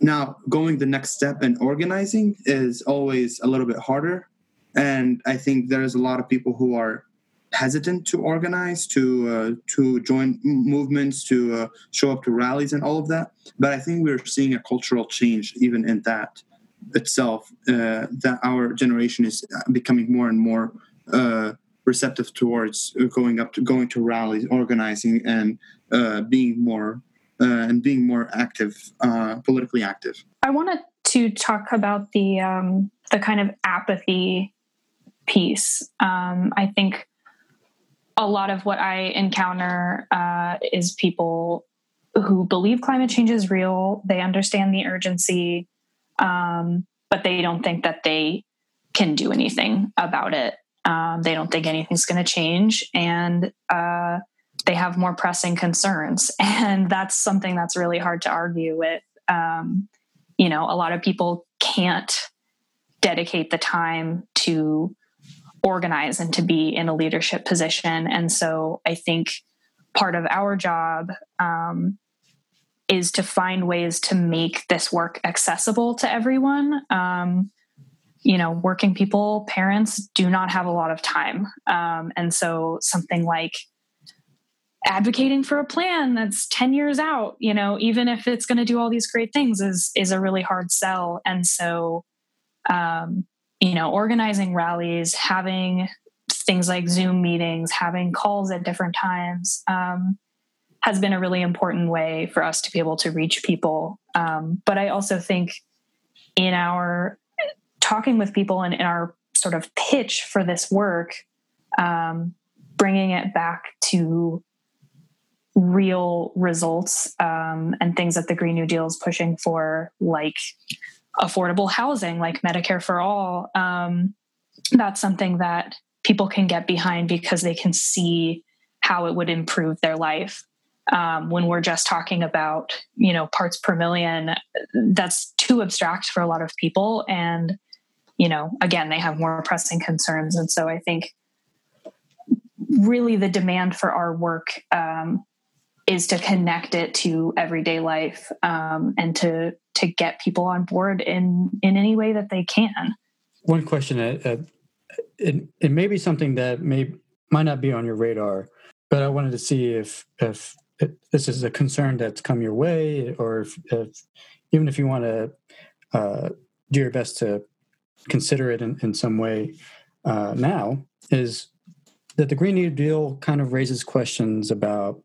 Now, going the next step and organizing is always a little bit harder and I think there's a lot of people who are hesitant to organize, to uh, to join movements, to uh, show up to rallies, and all of that. But I think we're seeing a cultural change even in that itself. Uh, that our generation is becoming more and more uh, receptive towards going up to going to rallies, organizing, and uh, being more uh, and being more active, politically active.
I wanted to talk about the um, the kind of apathy piece. Um, I think a lot of what I encounter uh, is people who believe climate change is real. They understand the urgency, um, but they don't think that they can do anything about it. Um, they don't think anything's going to change, and uh, they have more pressing concerns. And that's something that's really hard to argue with. Um, you know, a lot of people can't dedicate the time to organize and to be in a leadership position. And so I think part of our job um, is to find ways to make this work accessible to everyone. Um, you know, working people, parents do not have a lot of time. Um, and so something like advocating for a plan that's 10 years out, you know, even if it's going to do all these great things is, is a really hard sell. And so, um, you know, organizing rallies, having things like Zoom meetings, having calls at different times um, has been a really important way for us to be able to reach people. Um, but I also think in our talking with people and in our sort of pitch for this work, um, bringing it back to real results um, and things that the Green New Deal is pushing for, like affordable housing like Medicare for all, um, that's something that people can get behind because they can see how it would improve their life. Um, when we're just talking about, you know, parts per million, that's too abstract for a lot of people. And, you know, again, they have more pressing concerns. And so I think really the demand for our work um, is to connect it to everyday life um, and to to get people on board in in any way that they can.
One question, uh, it, it may be something that may might not be on your radar, but I wanted to see if if this is a concern that's come your way, or if, if even if you want to uh, do your best to consider it in, in some way uh, now, is that the Green New Deal kind of raises questions about,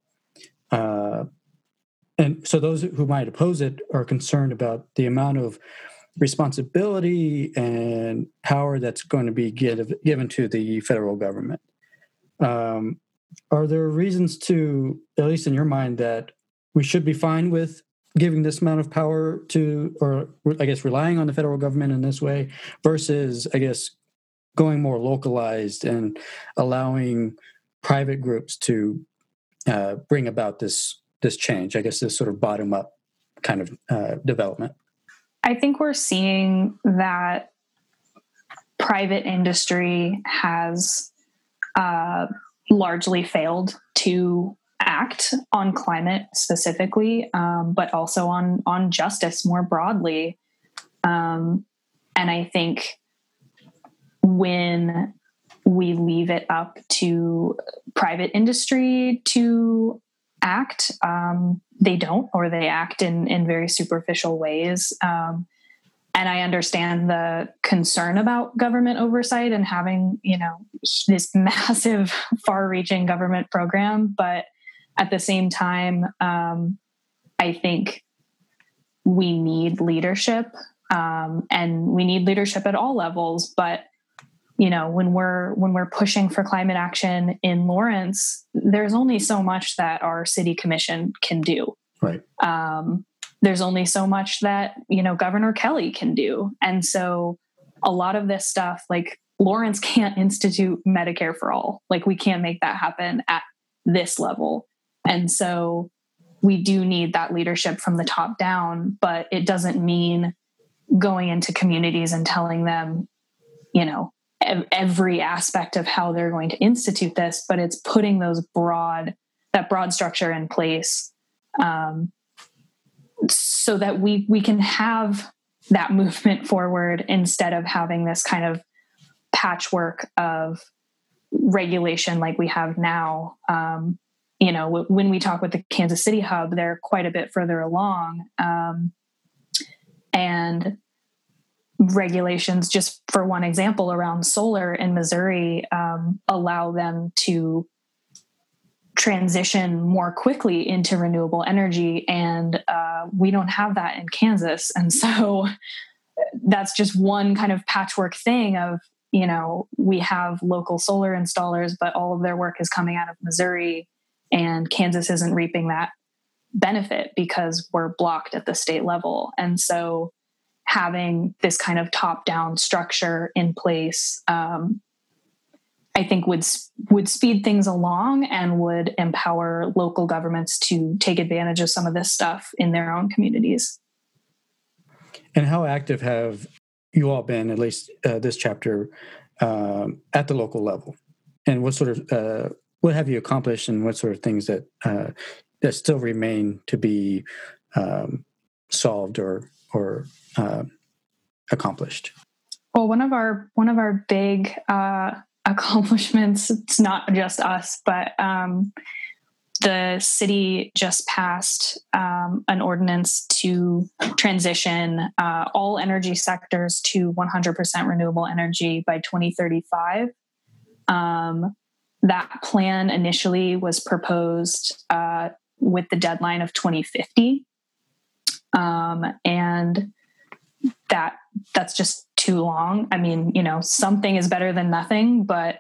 uh, and so those who might oppose it are concerned about the amount of responsibility and power that's going to be give, given to the federal government. Um, are there reasons to, at least in your mind, that we should be fine with giving this amount of power to, or I guess relying on the federal government in this way versus, I guess, going more localized and allowing private groups to uh, bring about this this change? I guess this sort of bottom up kind of uh, development.
I think we're seeing that private industry has uh, largely failed to act on climate specifically, um, but also on on justice more broadly. Um, and I think when we leave it up to private industry to act, um, they don't, or they act in in very superficial ways. Um, and I understand the concern about government oversight and having, you know, this massive, far-reaching government program. But at the same time, um, I think we need leadership, um, and we need leadership at all levels. But you know, when we're when we're pushing for climate action in Lawrence, there's only so much that our city commission can do.
Right.
Um, there's only so much that you know governor kelly can do and so a lot of this stuff like lawrence can't institute medicare for all like we can't make that happen at this level and so we do need that leadership from the top down but it doesn't mean going into communities and telling them you know every aspect of how they're going to institute this but it's putting those broad that broad structure in place um, so that we we can have that movement forward instead of having this kind of patchwork of regulation like we have now. Um, you know, w- when we talk with the Kansas City hub, they're quite a bit further along, um, and regulations, just for one example, around solar in Missouri, um, allow them to transition more quickly into renewable energy. And uh, we don't have that in kansas. And so that's just one kind of patchwork thing of you know we have local solar installers but all of their work is coming out of missouri. And kansas isn't reaping that benefit because we're blocked at the state level. And so having this kind of top down structure in place um, I think would would speed things along and would empower local governments to take advantage of some of this stuff in their own communities.
And how active have you all been, at least uh, this chapter, um, at the local level? And what sort of uh, what have you accomplished, and what sort of things that uh, that still remain to be um, solved or or uh, accomplished?
Well, one of our one of our big uh, accomplishments. It's not just us, but um, the city just passed um, an ordinance to transition uh, all energy sectors to 100% renewable energy by 2035. Um, that plan initially was proposed uh, with the deadline of 2050. Um, and that that's just too long. I mean, you know, something is better than nothing, but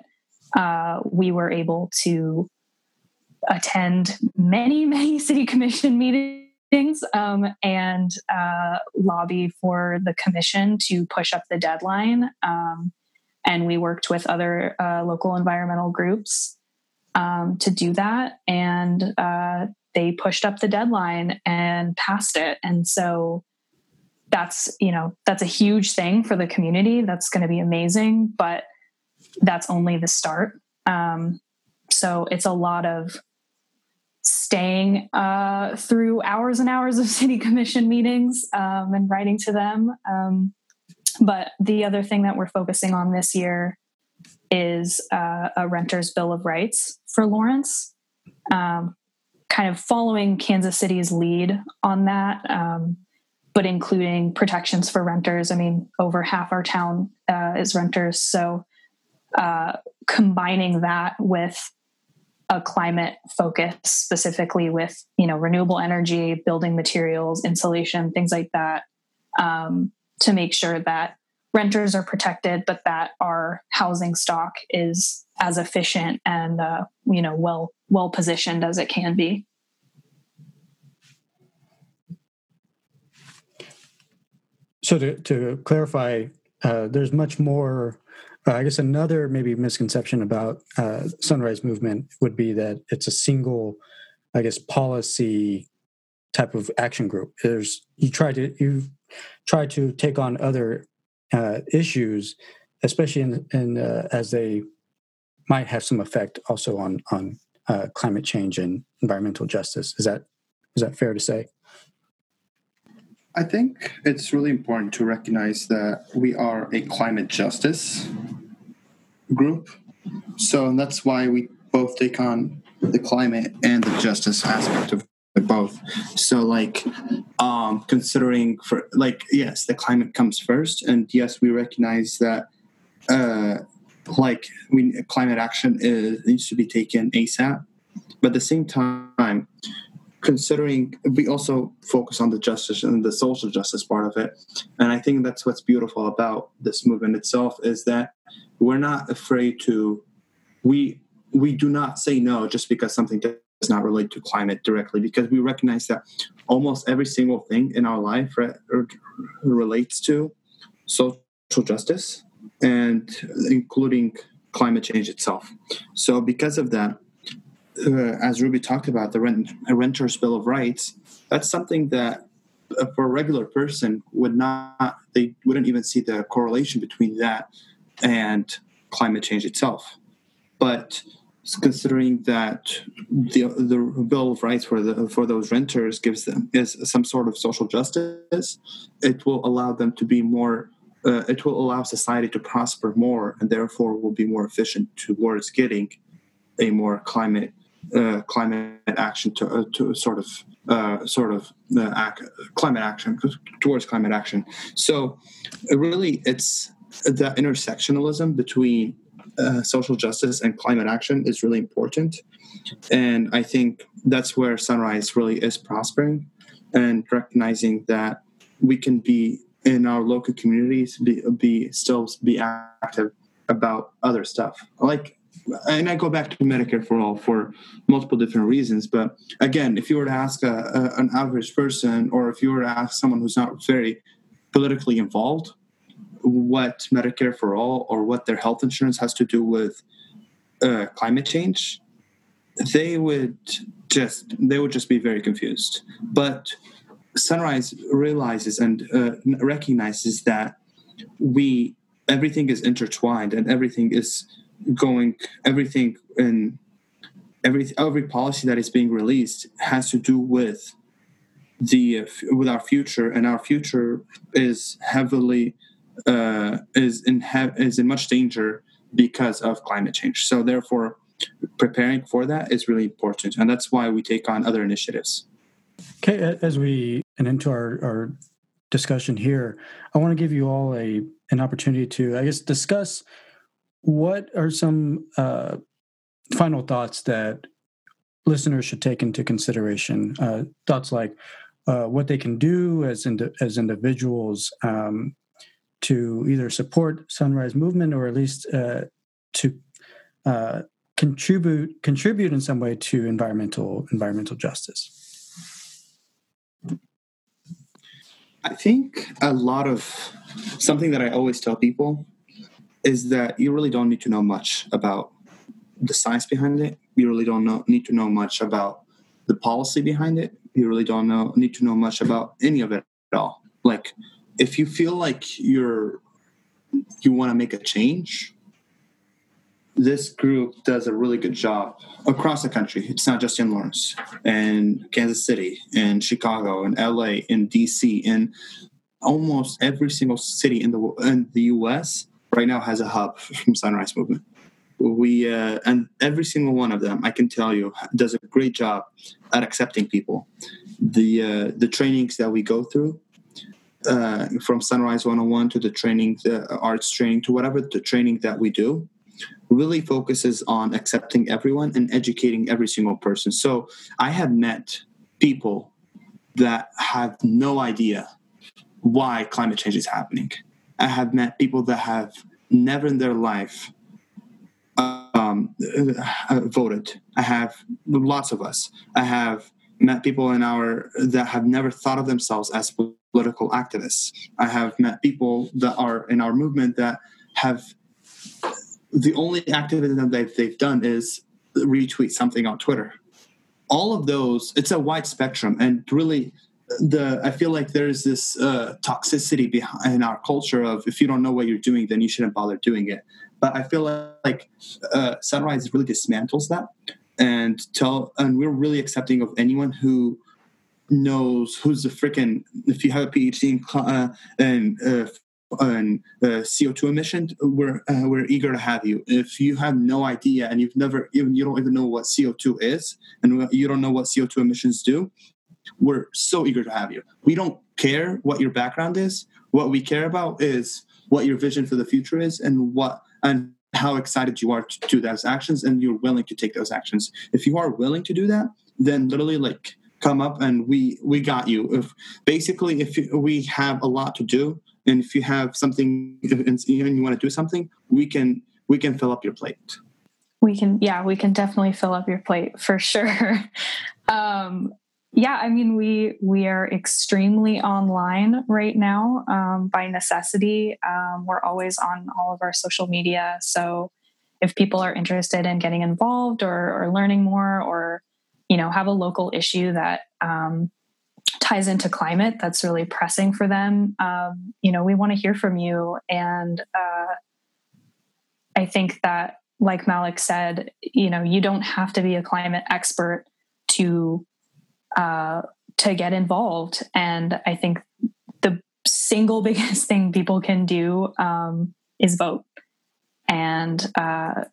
uh, we were able to attend many, many city commission meetings um, and uh, lobby for the commission to push up the deadline. Um, and we worked with other uh, local environmental groups um, to do that. And uh, they pushed up the deadline and passed it. And so that's you know that's a huge thing for the community. That's going to be amazing but that's only the start. Um, so it's a lot of staying uh, through hours and hours of city commission meetings um, and writing to them. Um, but the other thing that we're focusing on this year is uh, a renter's bill of rights for lawrence. Um, kind of following Kansas City's lead on that, um, but including protections for renters. I mean, over half our town uh, is renters, so uh, combining that with a climate focus specifically with you know renewable energy building materials insulation things like that um, to make sure that renters are protected but that our housing stock is as efficient and uh, you know well well positioned as it can be
so to, to clarify uh, there's much more uh, I guess another maybe misconception about uh, Sunrise Movement would be that it's a single, I guess, policy type of action group. There's you try to you try to take on other uh, issues, especially in, in uh, as they might have some effect also on on uh, climate change and environmental justice. Is that is that fair to say?
I think it's really important to recognize that we are a climate justice group. So that's why we both take on the climate and the justice aspect of both. So like um considering for like yes, the climate comes first and yes, we recognize that uh like we climate action is, needs to be taken ASAP. But at the same time, considering we also focus on the justice and the social justice part of it. And i think that's what's beautiful about this movement itself is that we're not afraid to we we do not say no just because something does not relate to climate directly because we recognize that almost every single thing in our life re- relates to social justice and including climate change itself. So because of that uh, as Ruby talked about, the rent, a renter's bill of rights, that's something that uh, for a regular person would not, they wouldn't even see the correlation between that and climate change itself. But considering that the the bill of rights for the for those renters gives them is some sort of social justice, it will allow them to be more. Uh, it will allow society to prosper more, and therefore will be more efficient towards getting a more climate uh, climate action to, uh, to sort of uh, sort of uh, act, climate action towards climate action. So really, it's the intersectionalism between uh, social justice and climate action is really important, and I think that's where Sunrise really is prospering, and recognizing that we can be in our local communities be, be still be active about other stuff like and I go back to Medicare for all for multiple different reasons. But again, if you were to ask a, a, an average person, or if you were to ask someone who's not very politically involved, what Medicare for all or what their health insurance has to do with uh, climate change, they would just they would just be very confused. But Sunrise realizes and uh, recognizes that we everything is intertwined and everything is going everything and every every policy that is being released has to do with the with our future and our future is heavily uh, is in is in much danger because of climate change. So therefore preparing for that is really important and that's why we take on other initiatives.
Okay as we and into our, our discussion here i want to give you all a an opportunity to i guess discuss what are some uh, final thoughts that listeners should take into consideration? Uh, thoughts like uh, what they can do as ind- as individuals um, to either support Sunrise Movement or at least uh, to uh, contribute contribute in some way to environmental environmental justice.
I think a lot of something that I always tell people is that you really don't need to know much about the science behind it. You really don't know, need to know much about the policy behind it. You really don't know need to know much about any of it at all. Like if you feel like you're you want to make a change, this group does a really good job across the country. It's not just in Lawrence and Kansas City and Chicago and LA and DC and almost every single city in the in the US right now has a hub from Sunrise Movement. we uh, and every single one of them, I can tell you, does a great job at accepting people. The uh, the trainings that we go through, uh, from Sunrise 101 to the training, the arts training to whatever the training that we do, really focuses on accepting everyone and educating every single person. So I have met people that have no idea why climate change is happening. I have met people that have never in their life um, uh, voted. I have lots of us. I have met people in our that have never thought of themselves as political activists. I have met people that are in our movement that have the only activism that they've done is retweet something on Twitter. All of those, it's a wide spectrum, and really, the I feel like there's this uh, toxicity behind our culture of if you don't know what you're doing, then you shouldn't bother doing it. But I feel like uh, Sunrise really dismantles that and tell, and we're really accepting of anyone who knows who's the freaking if you have a PhD in uh, and uh, uh, CO2 emission, we're uh, we're eager to have you. If you have no idea and you've never even you don't even know what CO2 is and you don't know what CO2 emissions do, we're so eager to have you. We don't care what your background is. What we care about is what your vision for the future is and what and how excited you are to do those actions and you're willing to take those actions. If you are willing to do that, then literally like come up and we we got you. If basically if we have a lot to do and if you have something and you want to do something, we can we can fill up your plate.
We can yeah, we can definitely fill up your plate for sure. um yeah i mean we we are extremely online right now um, by necessity. Um, we're always on all of our social media. So if people are interested in getting involved or, or learning more or you know have a local issue that um, ties into climate that's really pressing for them um, you know we want to hear from you. And uh, i think that like malik said you know you don't have to be a climate expert to uh, to get involved. And I think the single biggest thing people can do um, is vote. And uh,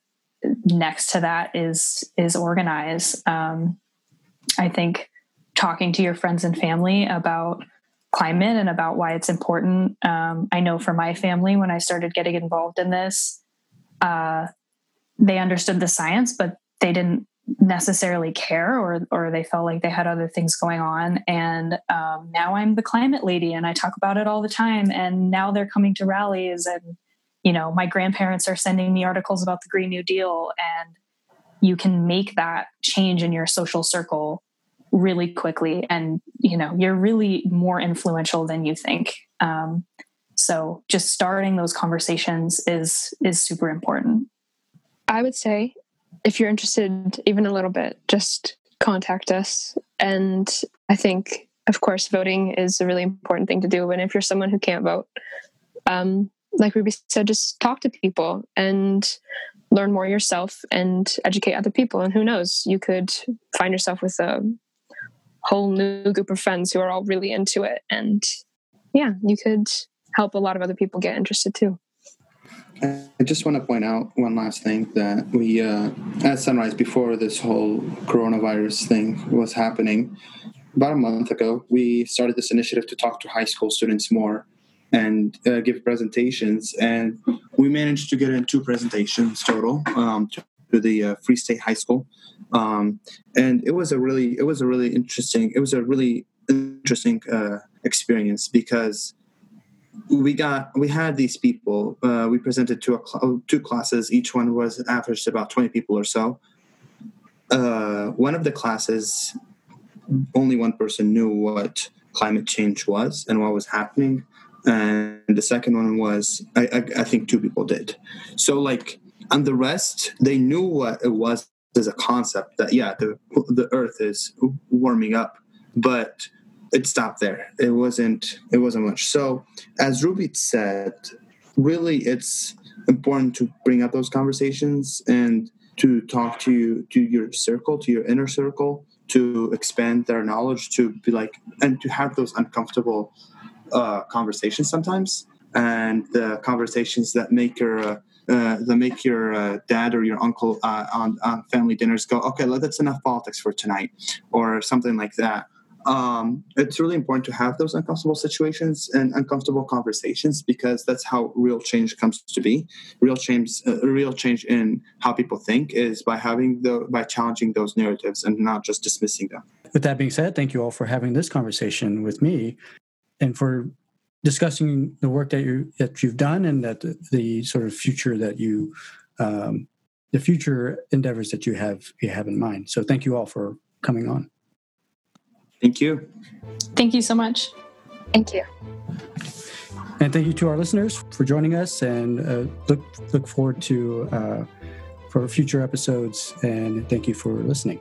next to that is is organize. Um, I think talking to your friends and family about climate and about why it's important. Um, I know for my family, when I started getting involved in this, uh, they understood the science, but they didn't necessarily care or or they felt like they had other things going on. And um, now i'm the climate lady and i talk about it all the time. And now they're coming to rallies and you know my grandparents are sending me articles about the green new deal and you can make that change in your social circle really quickly. And you know you're really more influential than you think. Um, so just starting those conversations is is super important.
I would say if you're interested even a little bit, just contact us. And I think, of course, voting is a really important thing to do. And if you're someone who can't vote, um, like Ruby said, just talk to people and learn more yourself and educate other people. And who knows, you could find yourself with a whole new group of friends who are all really into it. And yeah, you could help a lot of other people get interested too.
I just want to point out one last thing that we, uh, at Sunrise, before this whole coronavirus thing was happening, about a month ago, we started this initiative to talk to high school students more and uh, give presentations. And we managed to get in two presentations total um, to the uh, Free State High School. Um, and it was a really, it was a really interesting, it was a really interesting uh, experience because we got we had these people uh, we presented a cl- two classes. Each one was averaged about 20 people or so. Uh, one of the classes only one person knew what climate change was and what was happening. And the second one was I, I, I think two people did. So like and the rest they knew what it was as a concept that yeah the the earth is warming up. But it stopped there. It wasn't it wasn't much. So as Ruby said, really it's important to bring up those conversations and to talk to you to your circle, to your inner circle, to expand their knowledge, to be like and to have those uncomfortable uh, conversations sometimes, and the conversations that make your uh, uh, that make your uh, dad or your uncle uh, on, on family dinners go, okay, that's enough politics for tonight, or something like that. Um, it's really important to have those uncomfortable situations and uncomfortable conversations because that's how real change comes to be. Real change, uh, real change in how people think is by having the by challenging those narratives and not just dismissing them.
With that being said, thank you all for having this conversation with me, and for discussing the work that you that you've done and that the, the sort of future that you um, the future endeavors that you have you have in mind. So thank you all for coming on.
Thank you.
Thank you so much.
Thank you.
And thank you to our listeners for joining us, and uh, look look forward to uh, for future episodes. And thank you for listening.